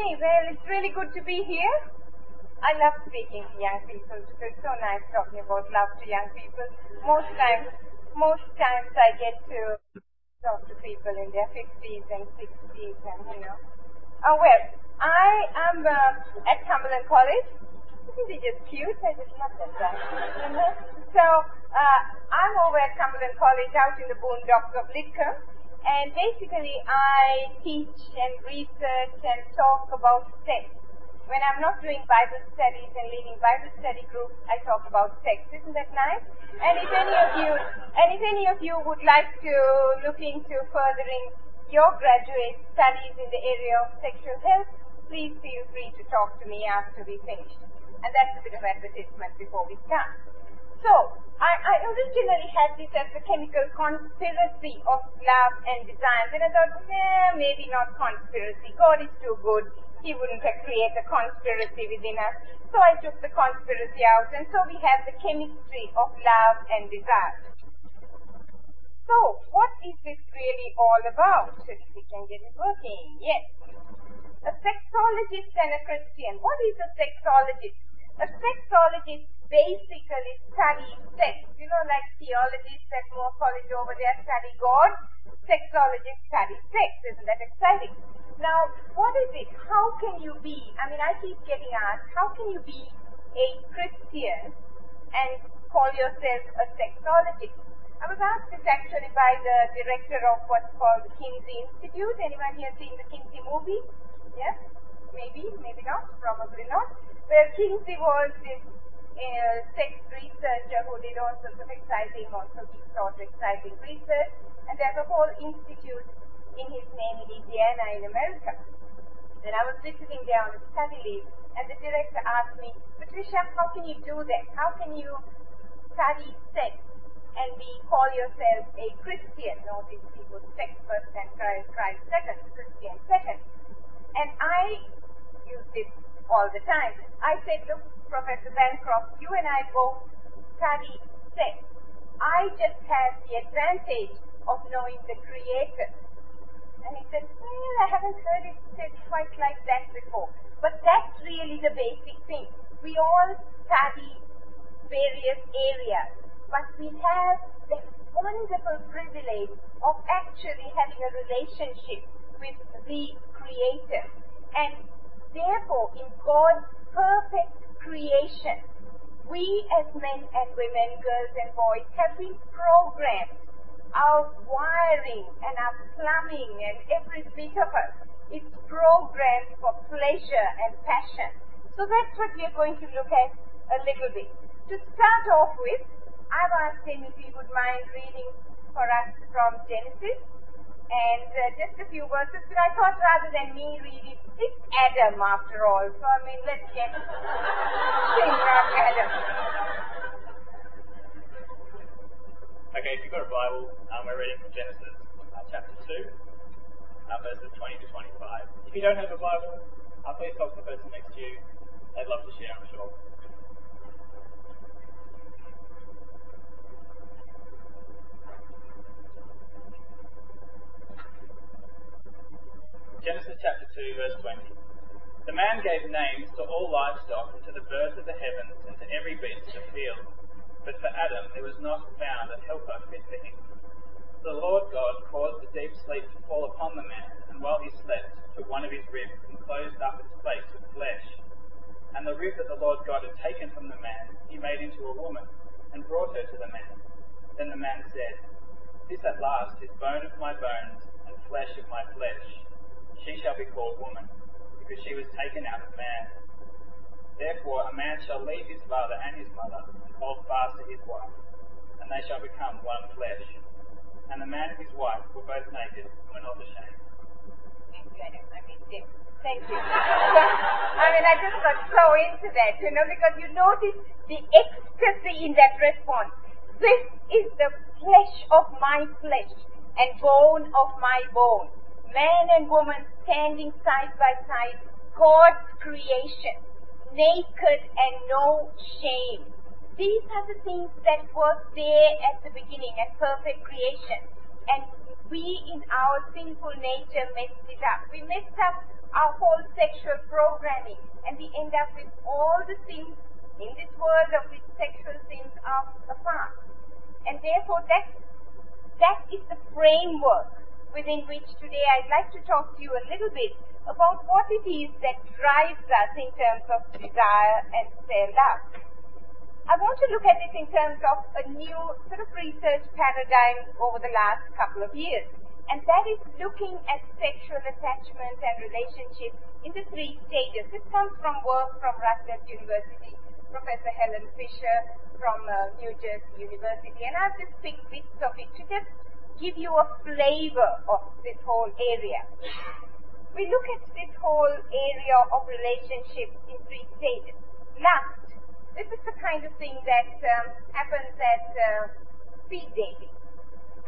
Okay, well, it's really good to be here. I love speaking to young people because it's so nice talking about love to young people. Most times, most times I get to talk to people in their 50s and 60s and, you know. Oh, well, I am uh, at Cumberland College. Isn't he just cute? I just love that guy. So, uh, I'm over at Cumberland College out in the boondocks of Lidcombe. And basically, I teach and research and talk about sex. When I'm not doing Bible studies and leading Bible study groups, I talk about sex. Isn't that nice? And if any of you, and if any of you would like to look into furthering your graduate studies in the area of sexual health, please feel free to talk to me after we finish. And that's a bit of advertisement before we start. So, I, I originally had this as a chemical conspiracy of love and desire. Then I thought, nah, maybe not conspiracy. God is too good. He wouldn't create a conspiracy within us. So I took the conspiracy out, and so we have the chemistry of love and desire. So, what is this really all about? If we can get it working. Yes. A sexologist and a Christian. What is a sexologist? A sexologist basically study sex. You know, like theologists at Moore College over there study God, sexologists study sex. Isn't that exciting? Now, what is it? How can you be, I mean, I keep getting asked, how can you be a Christian and call yourself a sexologist? I was asked this actually by the director of what's called the Kinsey Institute. Anyone here seen the Kinsey movie? Yes? Maybe, maybe not, probably not. Well, Kinsey was this uh, sex researcher who did all sorts of exciting, also he taught exciting research, and there's a whole institute in his name in Indiana in America. And I was visiting there on a study leave, and the director asked me, Patricia, how can you do that? How can you study sex and be call yourself a Christian? Notice he was sex first and Christ second, Christian second. And I use this all the time. I said, look, Professor Bancroft, you and I both study sex. I just have the advantage of knowing the Creator. And he said, well, I haven't heard it said quite like that before. But that's really the basic thing. We all study various areas, but we have the wonderful privilege of actually having a relationship with the Creator. And therefore, in God's perfect creation, we as men and women, girls and boys, have been programmed. Our wiring and our plumbing and every bit of us is programmed for pleasure and passion. So that's what we are going to look at a little bit. To start off with, I've asked him if he would mind reading for us from Genesis and uh, just a few verses, but I thought rather than me read it, it's Adam after all. So, I mean, let's get sing of Adam. Okay, if you've got a Bible, um, we're reading from Genesis uh, chapter 2, uh, verses 20 to 25. If you don't have a Bible, uh, please talk to the person next to you. They'd love to share, I'm sure. Genesis chapter 2, verse 20. The man gave names to all livestock, and to the birds of the heavens, and to every beast of the field. But for Adam there was not found a helper fit for him. The Lord God caused a deep sleep to fall upon the man, and while he slept, took one of his ribs and closed up its place with flesh. And the rib that the Lord God had taken from the man, he made into a woman, and brought her to the man. Then the man said, This at last is bone of my bones, and flesh of my flesh. She shall be called woman, because she was taken out of man. Therefore a man shall leave his father and his mother, and hold fast to his wife, and they shall become one flesh. And the man and his wife were both naked, and were not ashamed. I mean, Jim. Thank you. I mean, I just got so into that, you know, because you notice the ecstasy in that response. This is the flesh of my flesh and bone of my bone. Man and woman standing side by side, God's creation, naked and no shame. These are the things that were there at the beginning, at perfect creation. And we, in our sinful nature, messed it up. We messed up our whole sexual programming, and we end up with all the things in this world of which sexual things are a part. And therefore, that, that is the framework within which today I'd like to talk to you a little bit about what it is that drives us in terms of desire and self-love. I want to look at it in terms of a new sort of research paradigm over the last couple of years. And that is looking at sexual attachment and relationship in the three stages. This comes from work from Rutgers University, Professor Helen Fisher from uh, New Jersey University. And I've just picked bits of it to just give you a flavor of this whole area. We look at this whole area of relationships in three stages. Lust. This is the kind of thing that um, happens at uh, speed dating.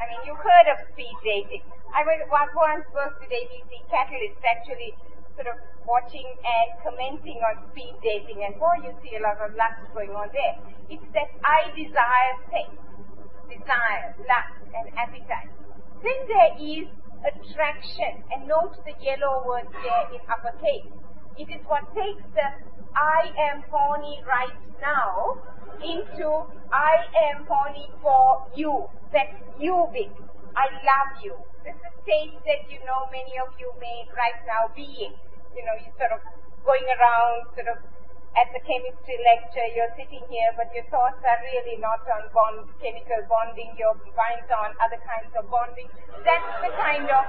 I mean, you've heard of speed dating. I once worked with ABC Catalyst actually sort of watching and commenting on speed dating and boy, you see a lot of lust going on there. It's that I desire sex, desire, lust, and appetite. Then there is attraction, and note the yellow word there in uppercase. It is what takes the I am horny right now into I am horny for you. That's you bit. I love you. This is a state that you know many of you may right now be in. You know, you're sort of going around sort of at the chemistry lecture, you're sitting here, but your thoughts are really not on bond, chemical bonding, your mind's on other kinds of bonding. That's the kind of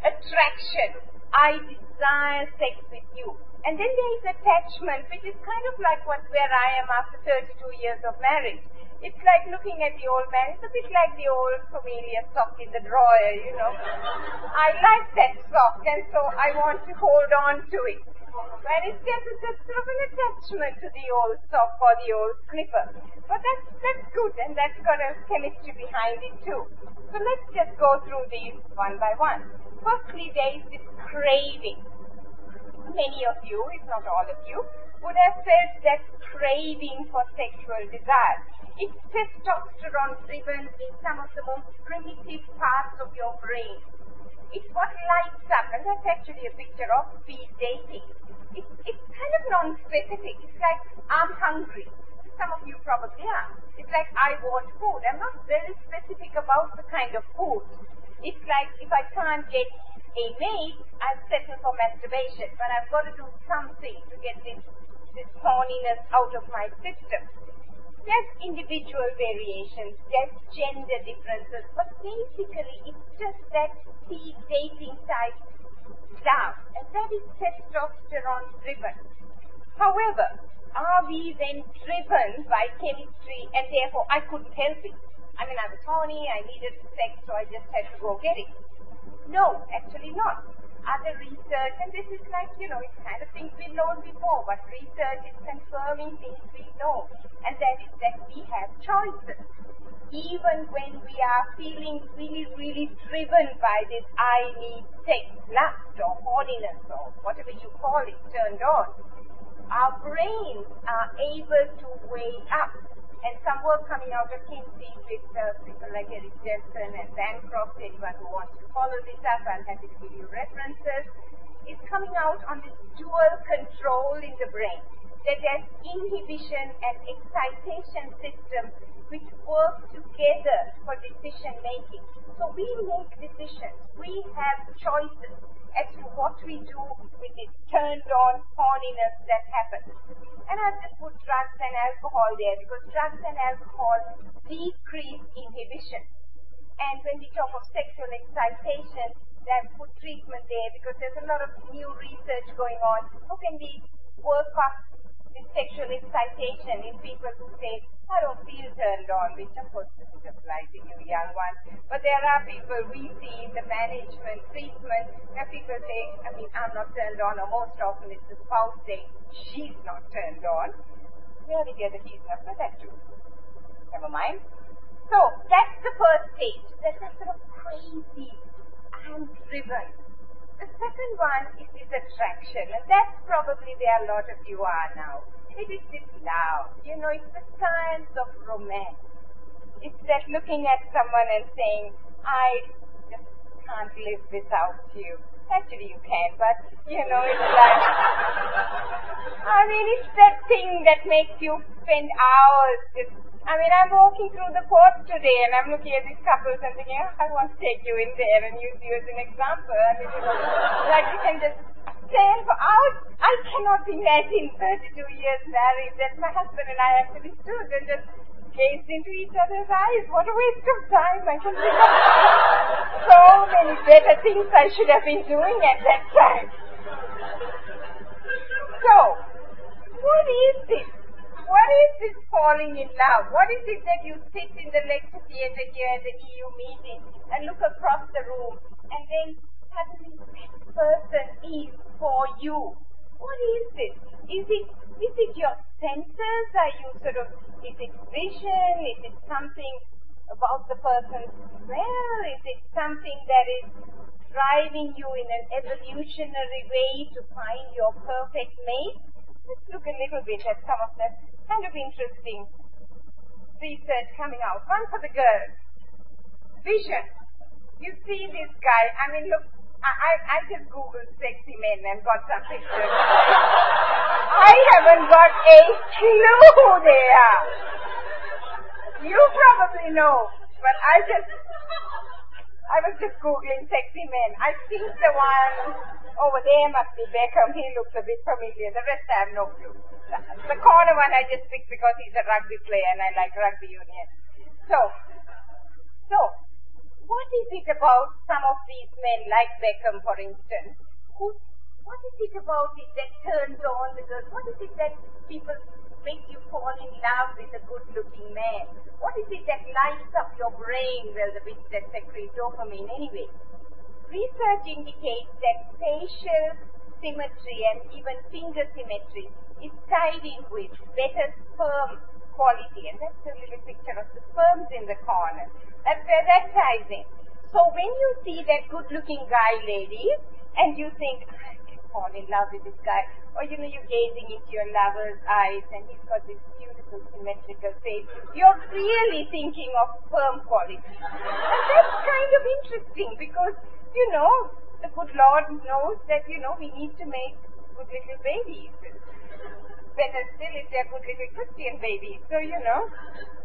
attraction. I desire sex with you. And then there is attachment, which is kind of like what where I am after 32 years of marriage. It's like looking at the old man. It's a bit like the old familiar sock in the drawer, you know. I like that sock, and so I want to hold on to it. Just a sort of an attachment to the old sock or the old slipper. But that's, that's good, and that's got a chemistry behind it too. So let's just go through these one by one. Firstly, there is this craving. Many of you, if not all of you, would have felt that craving for sexual desire. It's testosterone driven in some of the most primitive parts of your brain. It's what lights up, and that's actually a picture of speed dating. It's, it's kind of non-specific. It's like, I'm hungry. Some of you probably are. It's like, I want food. I'm not very specific about the kind of food. It's like, if I can't get a mate, I'll settle for masturbation. But I've got to do something to get this, this horniness out of my system. There's individual variations, there's gender differences, but basically it's just that speed dating type stuff, and that is testosterone driven. However, are we then driven by chemistry and therefore I couldn't help it? I mean, I was horny, I needed sex, so I just had to go get it. No, actually not. Other research, and this is like, you know, it's kind of things we've known before, but research is confirming things we know, and that is that we have choices. Even when we are feeling really, really driven by this I need sex, lust, or horniness, or whatever you call it, turned on, our brains are able to weigh up and some work coming out of Kinsey with uh, people like Erick Janssen and Bancroft, anyone who wants to follow this up, I'm happy to give you references, is coming out on this dual control in the brain. That there's inhibition and excitation systems which work together for decision making. So we make decisions. We have choices as to what we do with this turned on horniness that happens. And I'll just put drugs and alcohol there because drugs and alcohol decrease inhibition. And when we talk of sexual excitation, then put treatment there because there's a lot of new research going on. How can we work up this sexual excitation in people who say, I don't feel turned on, which of course doesn't apply to you young ones. But there are people we see in the management treatment where people say, I mean, I'm not turned on, or most often it's the spouse saying, she's not turned on. We ought to get he's not for that too. Never mind. So that's the first stage. That's a sort of crazy, I'm driven. The second one is this attraction, and that's probably where a lot of you are now. It is this love. You know, it's the science of romance. It's that looking at someone and saying, I just can't live without you. Actually, you can, but you know, it's like. I mean, it's that thing that makes you spend hours just. I mean, I'm walking through the court today and I'm looking at these couples and thinking, oh, I want to take you in there and use you as an example. I mean, you know, like you can just stand for hours. I cannot imagine 32 years married that my husband and I actually stood and just gazed into each other's eyes. What a waste of time. I can think of so many better things I should have been doing at that time. So, what is this? What is this falling in love? What is it that you sit in the lecture theatre here at the EU meeting and look across the room and then suddenly this person is for you? What is it? Is it is it your senses? Are you sort of is it vision? Is it something about the person's smell? Is it something that is driving you in an evolutionary way to find your perfect mate? Let's look a little bit at some of the kind of interesting research coming out. One for the girls. Vision. You see this guy, I mean, look, I, I, I just googled sexy men and got some pictures. I haven't got a clue there. You probably know, but I just, I was just googling sexy men. I think the one over there must be Beckham. He looks a bit familiar. The rest I have no clue. The corner one I just picked because he's a rugby player and I like rugby union. So, so what is it about some of these men, like Beckham, for instance, who, what is it about it that turns on the girls? What is it that people make you fall in love with a good-looking man? What is it that lights up your brain? Well, the bit that secretes dopamine anyway. Research indicates that facial symmetry and even finger symmetry is tied in with better sperm quality. And that's a little picture of the sperms in the corner. That's where that ties in. So when you see that good looking guy, ladies, and you think, fall in love with this guy, or you know, you're gazing into your lover's eyes and he's got this beautiful symmetrical face, you're really thinking of sperm quality. And that's kind of interesting because, you know, the good Lord knows that, you know, we need to make good little babies. Better still if they're good little Christian babies. So, you know,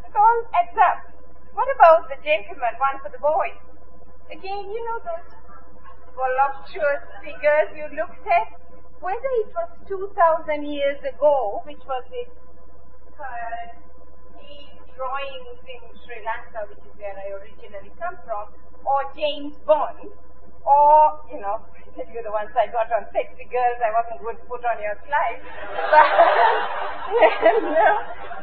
it all adds up. What about the gentleman, one for the boys? Again, you know those voluptuous figures you looked at? Whether it was 2,000 years ago, which was this uh, drawings in Sri Lanka, which is where I originally come from, or James Bond, or, you know, tell you the ones I got on sexy girls, I wasn't going to put on your slide, but, know,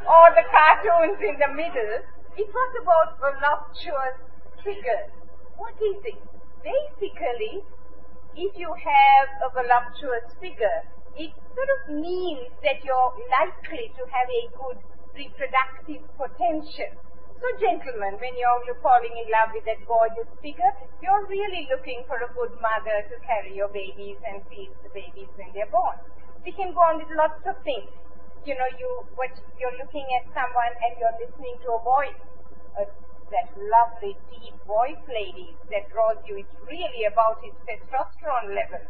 or the cartoons in the middle, it was about voluptuous figures. What is it? Basically, if you have a voluptuous figure, it sort of means that you're likely to have a good reproductive potential. So, gentlemen, when you're falling in love with that gorgeous figure, you're really looking for a good mother to carry your babies and feed the babies when they're born. We can go on with lots of things. You know, you what you're looking at someone and you're listening to a voice, uh, that lovely deep voice, ladies, that draws you. It's really about his testosterone level,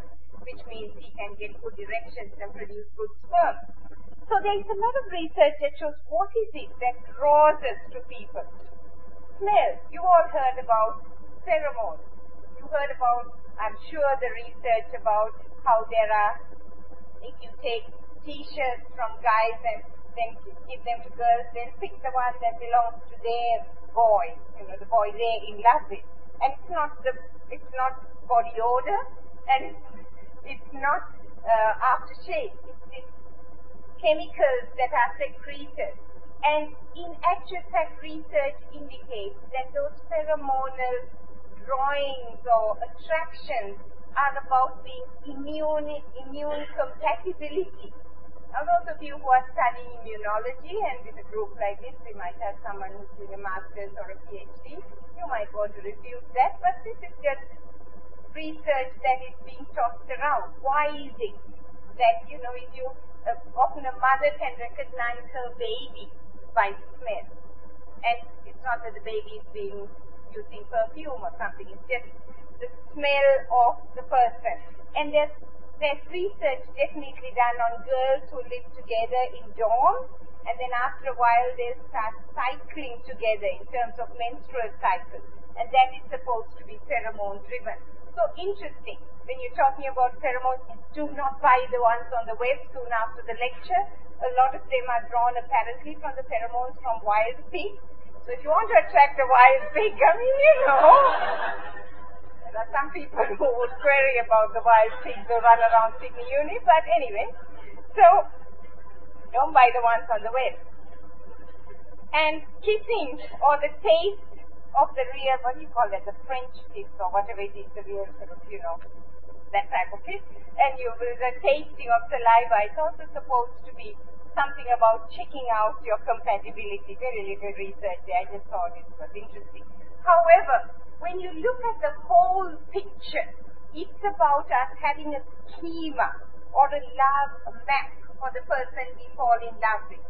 which means he can get good erections and produce good sperm. So there's a lot of research that shows what is it that draws us to people. Smell. You all heard about pheromones. You heard about, I'm sure, the research about how there are, if you take t-shirts from guys and then give them to girls, they'll pick the one that belongs to their boy, you know, the boy they're in with. And it's not the, it's not body odor, and it's, not uh, aftershave. It's this chemicals that are secreted. And in actual fact, research indicates that those pheromonal drawings or attractions are about being immune, immune compatibility. Now, those of you who are studying immunology, and with a group like this, we might have someone who's doing a master's or a PhD, you might want to refute that, but this is just research that is being tossed around. Why is it that, you know, if you, uh, often a mother can recognize her baby by smell. And it's not that the baby is being using perfume or something, it's just the smell of the person. And there's, there's research definitely done on girls who live together in dorms, and then after a while they start cycling together in terms of menstrual cycle. And that is supposed to be pheromone driven. So interesting. When you're talking about pheromones, do not buy the ones on the web soon after the lecture. A lot of them are drawn apparently from the pheromones from wild pigs. So if you want to attract a wild pig, I mean, you know, there are some people who would query about the wild pigs who run around Sydney Uni, but anyway. So don't buy the ones on the web. And kissing or the taste of the real, what do you call that, the French kiss or whatever it is, the real sort of, you know, that type of kiss. And you the tasting of saliva is also supposed to be something about checking out your compatibility. Very little research there. I just thought it was interesting. However, when you look at the whole picture, it's about us having a schema or a love map for the person we fall in love with.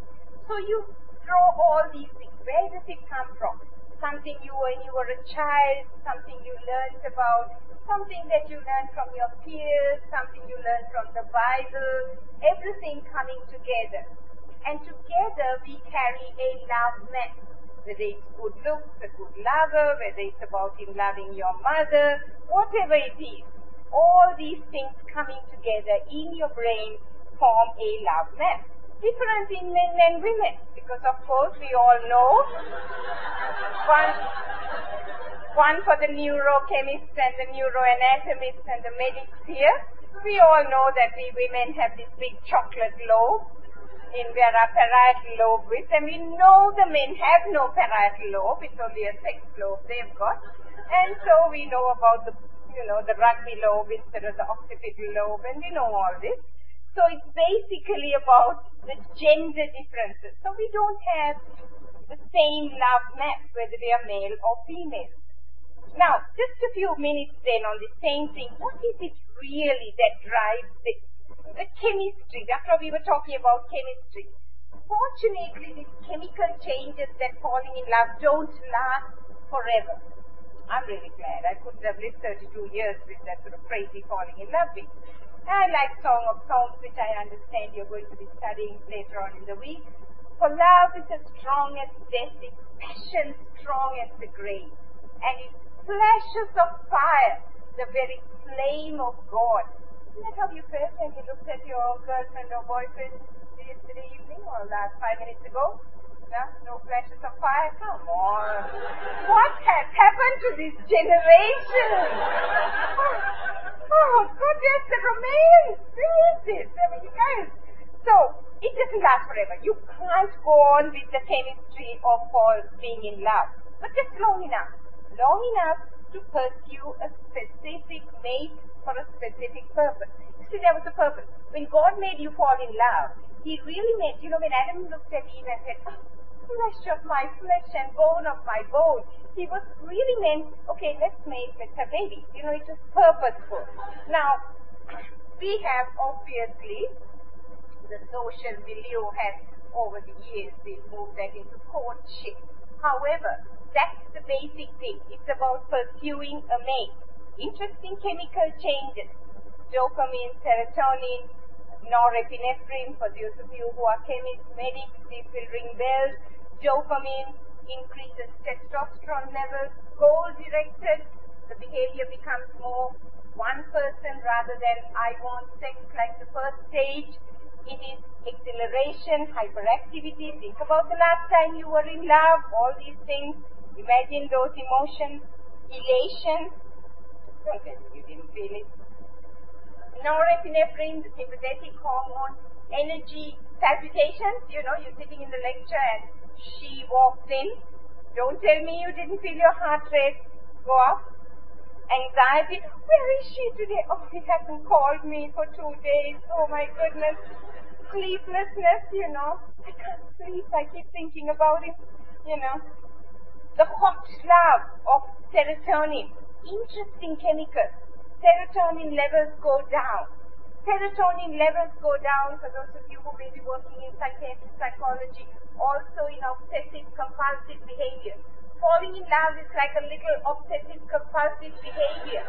So you draw all these things. Where does it come from? something you when you were a child, something you learned about, something that you learned from your peers, something you learned from the Bible, everything coming together. And together we carry a love map. Whether it's good looks, a good lover, whether it's about him loving your mother, whatever it is. All these things coming together in your brain form a love map. Different in men and women because of course we all know one, one for the neurochemists and the neuroanatomists and the medics here. We all know that we women have this big chocolate lobe in our parietal lobe and we know the men have no parietal lobe, it's only a sex lobe they've got. And so we know about the you know, the rugby lobe instead of the occipital lobe, and we know all this. So it's basically about the gender differences. So we don't have the same love map whether we are male or female. Now, just a few minutes then on the same thing. What is it really that drives this? The chemistry. That's what we were talking about chemistry. Fortunately, these chemical changes that falling in love don't last forever. I'm really glad. I couldn't have lived 32 years with that sort of crazy falling in love thing. I like Song of Songs, which I understand you're going to be studying later on in the week. For love is as strong as death, its passion strong as the grave, and its flashes of fire, the very flame of God. Isn't that how you felt when you looked at your girlfriend or boyfriend yesterday evening or last five minutes ago? No, flashes of fire? Come on. What has happened to this generation? Oh, oh goodness, the romance. This? I mean, you guys. So, it doesn't last forever. You can't go on with the chemistry of all being in love. But just long enough. Long enough to pursue a specific mate for a specific purpose. See, there was a purpose. When God made you fall in love, He really made, you know, when Adam looked at Eve and said, ah, flesh of my flesh and bone of my bone. He was really meant, okay, let's make let's have baby. You know, it was purposeful. Now, we have obviously the social milieu has over the years we've moved that into courtship. However, that's the basic thing. It's about pursuing a mate. Interesting chemical changes. Dopamine, serotonin, norepinephrine, for those of you who are chemists, medics, these will ring bells dopamine increases testosterone levels, goal directed, the behavior becomes more one person rather than I want sex like the first stage. It is exhilaration, hyperactivity. Think about the last time you were in love, all these things. Imagine those emotions. Elation. Me you didn't feel it. Norepinephrine, the sympathetic hormone. Energy, palpitations. You know, you're sitting in the lecture and she walked in. Don't tell me you didn't feel your heart rate go up. Anxiety. Where is she today? Oh, he hasn't called me for two days. Oh my goodness. Sleeplessness, you know. I can't sleep. I keep thinking about him, you know. The hot love of serotonin. Interesting chemical. Serotonin levels go down serotonin levels go down for those of you who may be working in psychiatric psychology, also in obsessive compulsive behavior. falling in love is like a little obsessive compulsive behavior.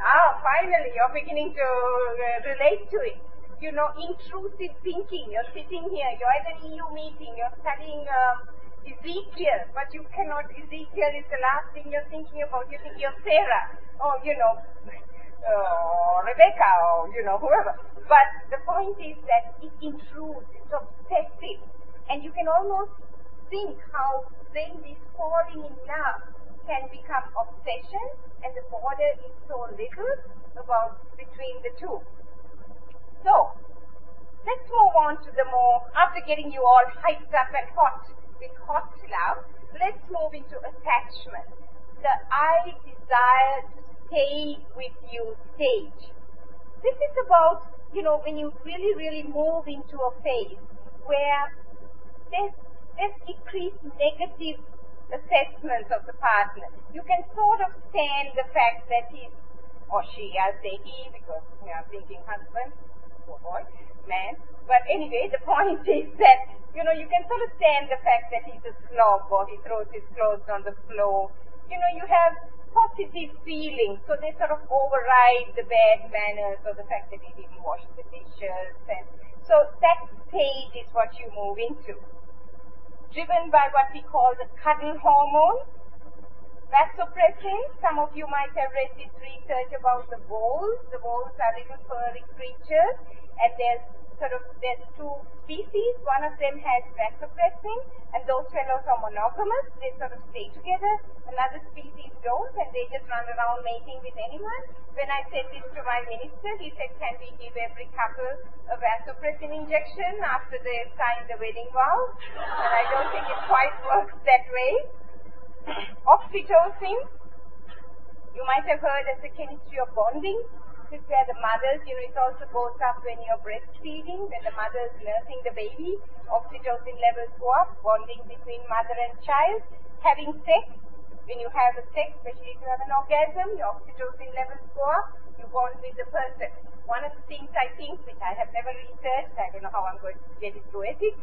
Ah, finally, you're beginning to uh, relate to it. You know, intrusive thinking. You're sitting here, you're at an EU meeting, you're studying um, Ezekiel, but you cannot, Ezekiel is the last thing you're thinking about. You're thinking of Sarah, or, you know, uh, Rebecca, or, you know, whoever. But the point is that it intrudes, it's obsessive. And you can almost think how when this falling in love can become obsession and the border is so little about between the two. So, let's move on to the more, after getting you all hyped up and hot with hot love, let's move into attachment. The I desire to stay with you stage. This is about, you know, when you really, really move into a phase where there's, there's increased negative assessments of the partner. You can sort of stand the fact that he's, or she, I'll say he because you know, I'm thinking husband, or boy, man. But anyway, the point is that, you know, you can sort of stand the fact that he's a slob or he throws his clothes on the floor. You know, you have positive feelings, so they sort of override the bad manners or the fact that he didn't wash the dishes. And so that stage is what you move into driven by what we call the cuddle hormone. Vasopressin, some of you might have read this research about the voles. The voles are little furry creatures, and there's sort of there's two species. One of them has vasopressin, and those fellows are monogamous. They sort of stay together. Another species don't, and they just run around mating with anyone. When I said this to my minister, he said, "Can we give every couple a vasopressin injection after they sign the wedding vow?" And I don't think it quite works that way. Oxytocin, you might have heard as the chemistry of bonding. This where the mothers, you know, it also goes up when you're breastfeeding, when the mother's nursing the baby, oxytocin levels go up, bonding between mother and child. Having sex, when you have a sex, especially if you have an orgasm, your oxytocin levels go up, you bond with the person. One of the things I think, which I have never researched, I don't know how I'm going to get it to ethics,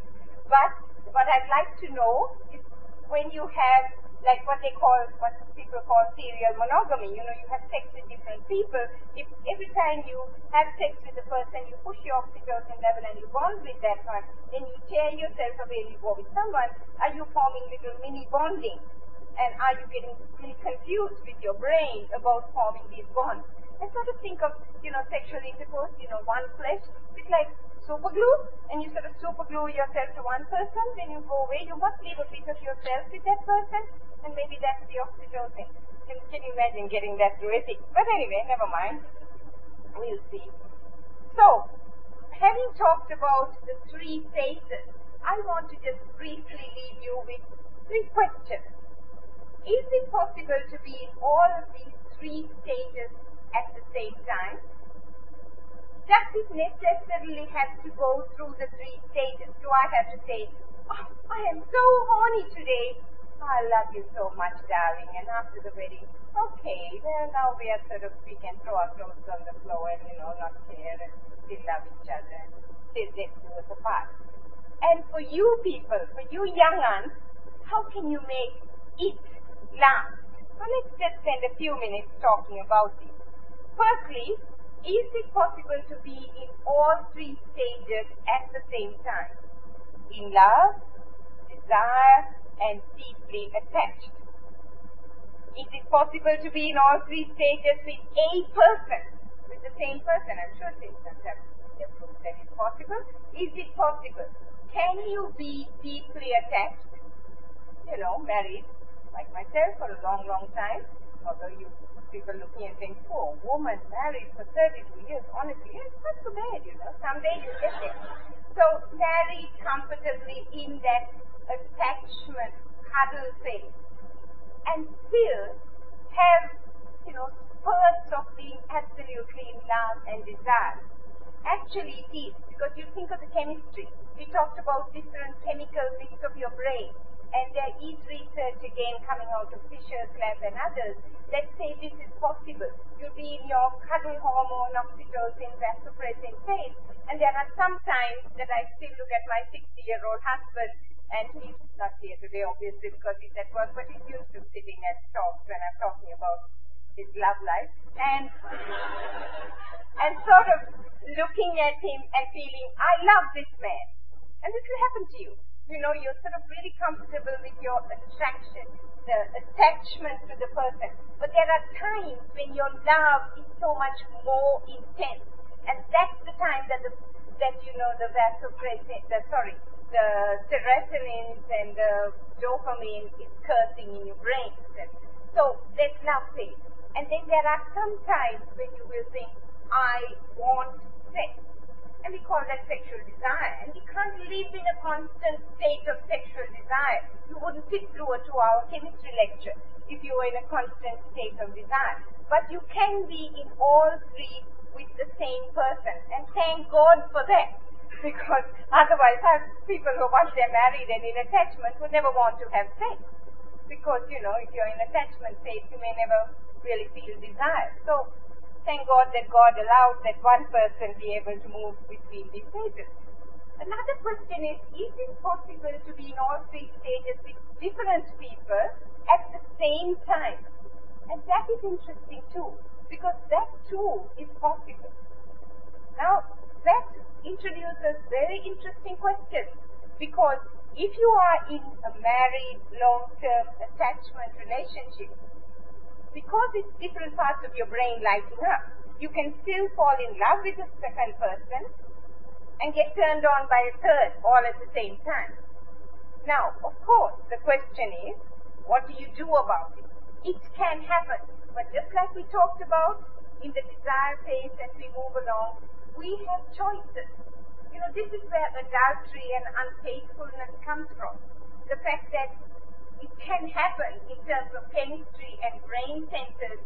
but what I'd like to know is when you have like what they call, what people call serial monogamy. You know, you have sex with different people. If every time you have sex with a person, you push your oxytocin level and you bond with that one, then you tear yourself away and you go with someone, are you forming little mini bonding? And are you getting really confused with your brain about forming these bonds? And sort of think of, you know, sexual intercourse, you know, one flesh. It's like super glue, and you sort of super glue yourself to one person, then you go away, you must leave a piece of yourself with that person, and maybe that's the oxytocin. Can, can you imagine getting that through? But anyway, never mind. We'll see. So, having talked about the three phases, I want to just briefly leave you with three questions. Is it possible to be in all of these three stages at the same time? Does it necessarily have to go through the three stages? Do I have to say, oh, I am so horny today. I love you so much, darling. And after the wedding, okay, well, now we are sort of, we can throw our clothes on the floor and, you know, not care and still love each other and still get to us apart. And for you people, for you young uns, how can you make it last? So let's just spend a few minutes talking about it. Firstly, is it possible to be in all three stages at the same time? In love, desire, and deeply attached. Is it possible to be in all three stages with a person, with the same person? I'm sure systems have proof that it's possible. Is it possible? Can you be deeply attached? You know, married, like myself, for a long, long time, although you people looking and saying, poor oh, woman married for 32 years. Honestly, it's not so bad, you know. Someday you get there. So married comfortably in that attachment, cuddle phase. And still have, you know, spurts of being absolutely in love and desire. Actually it is, because you think of the chemistry. We talked about different chemical bits of your brain and there is research again coming out of Fisher's lab and others that say this is possible. You'll be in your cuddle hormone, oxytocin, vasopressin phase, and there are some times that I still look at my 60-year-old husband And he's not here today, obviously, because he's at work, but he's used to sitting at talks when I'm talking about his love life. And, and sort of looking at him and feeling, I love this man. And this will happen to you. You know, you're sort of really comfortable with your attraction, the attachment to the person. But there are times when your love is so much more intense. And that's the time that the that you know the vasopressin, the sorry, the serotonin and the dopamine is cursing in your brain. So that's love phase. And then there are some times when you will think, I want sex. And we call that sexual desire. And you can't live in a constant state of sexual desire. You wouldn't sit through a two hour chemistry lecture if you were in a constant state of desire. But you can be in all three with the same person. And thank God for that. Because otherwise, people who once they're married and in attachment would never want to have sex. Because, you know, if you're in attachment state, you may never really feel desire. So, thank God that God allowed that one person be able to move between these stages. Another question is, is it possible to be in all three stages with different people at the same time? And that is interesting too, because that too is possible. Now, that introduces very interesting questions, because if you are in a married, long-term attachment relationship, because it's different parts of your brain lighting up, you can still fall in love with the second person and get turned on by a third all at the same time. Now, of course, the question is, what do you do about it? It can happen, but just like we talked about in the desire phase as we move along, we have choices. You know, this is where adultery and unfaithfulness comes from. The fact that happen in terms of chemistry and brain centers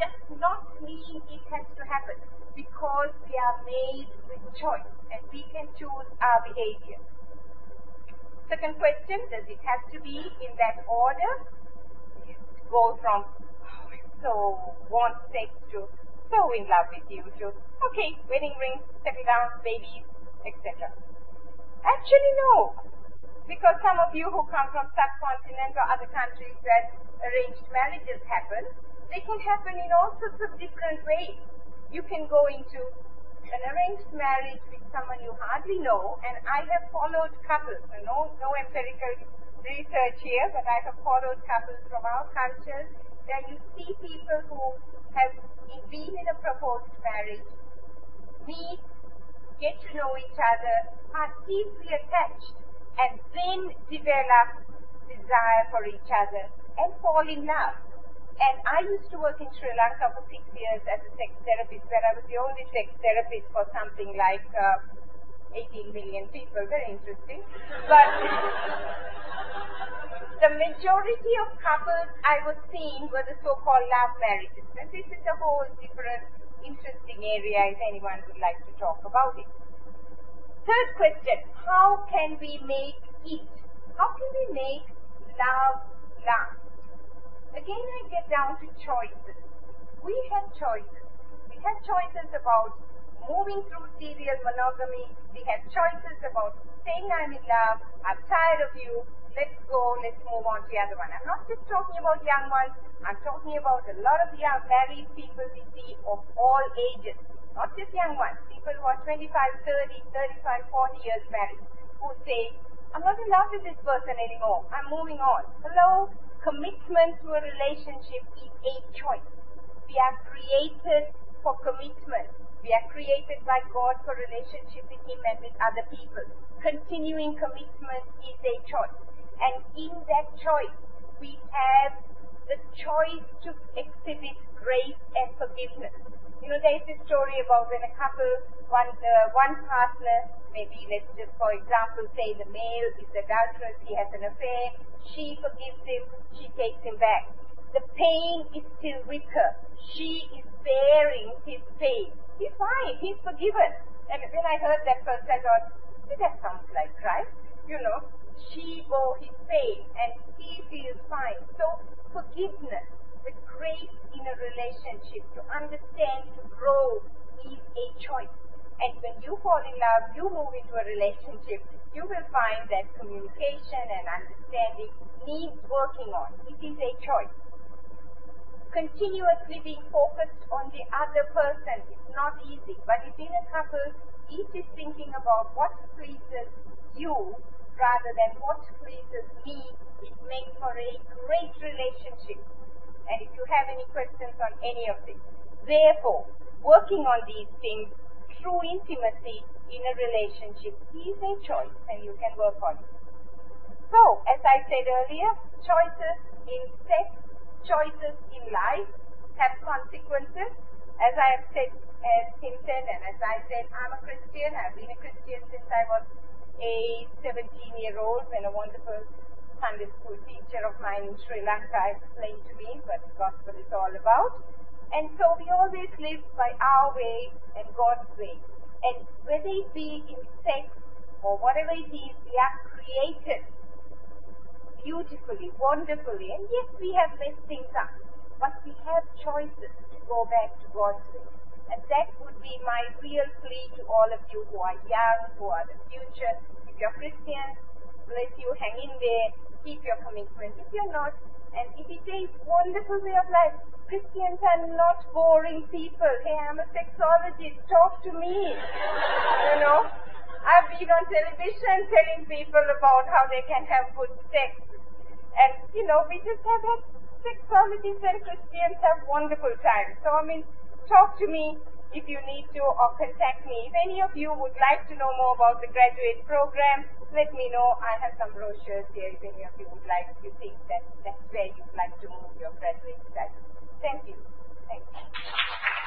does not mean it has to happen because we are made with choice and we can choose our behavior. Second question, does it have to be in that order? Go from, oh, so want sex to so in love with you to, okay, wedding ring, settle down, babies, etc. Actually, no. Because some of you who come from subcontinent or other countries where arranged marriages happen, they can happen in all sorts of different ways. You can go into an arranged marriage with someone you hardly know, and I have followed couples, no, no empirical research here, but I have followed couples from our cultures where you see people who have been in a proposed marriage, meet, get to know each other, are deeply attached, and then develop desire for each other and fall in love. And I used to work in Sri Lanka for six years as a sex therapist, where I was the only sex therapist for something like uh, 18 million people. Very interesting. But the majority of couples I was seeing were the so-called love marriages. And this is a whole different, interesting area if anyone would like to talk about it. Third question, how can we make it? How can we make love last? Again, I get down to choices. We have choices. We have choices about moving through serial monogamy. We have choices about saying I'm in love, I'm tired of you, let's go, let's move on to the other one. I'm not just talking about young ones, I'm talking about a lot of young married people we see of all ages not just young ones, people who are 25, 30, 35, 40 years married, who say, I'm not in love with this person anymore. I'm moving on. Hello? Commitment to a relationship is a choice. We are created for commitment. We are created by God for relationship with Him and with other people. Continuing commitment is a choice. And in that choice, we have the choice to exhibit grace and forgiveness. You know, there is this story about when a couple, one uh, one partner, maybe let's just for example say the male is adulterous, he has an affair, she forgives him, she takes him back. The pain is still with her. She is bearing his pain. He's fine, he's forgiven. And when I heard that first, I thought, that sounds like Christ. You know, she bore his pain and he feels fine. So forgiveness the grace in a relationship, to understand, to grow, is a choice. And when you fall in love, you move into a relationship, you will find that communication and understanding needs working on. It is a choice. Continuously being focused on the other person is not easy, but within a couple, each is thinking about what pleases you rather than what pleases me. It makes for a great relationship. And if you have any questions on any of this, therefore, working on these things true intimacy in a relationship is a choice and you can work on it. So, as I said earlier, choices in sex, choices in life have consequences. As I have said, as Tim said, and as I said, I'm a Christian. I've been a Christian since I was a 17 year old when a wonderful Sunday school teacher of mine in Sri Lanka explained to me what the gospel is all about. And so we always live by our way and God's way. And whether it be in sex or whatever it is, we are created beautifully, wonderfully. And yes, we have messed things up, but we have choices to go back to God's way. And that would be my real plea to all of you who are young, who are the future. If you're Christians, bless you, hang in there, keep your commitment. If you're not, and if it a wonderful way of life. Christians are not boring people. Hey, I'm a sexologist. Talk to me. you know? I've been on television telling people about how they can have good sex. And, you know, we just have had sexologists and Christians have wonderful times. So, I mean, talk to me if you need to or contact me. If any of you would like to know more about the graduate program, let me know. I have some brochures here if any of you would like, you think that that's where you'd like to move your graduate studies. Thank you. Thank you.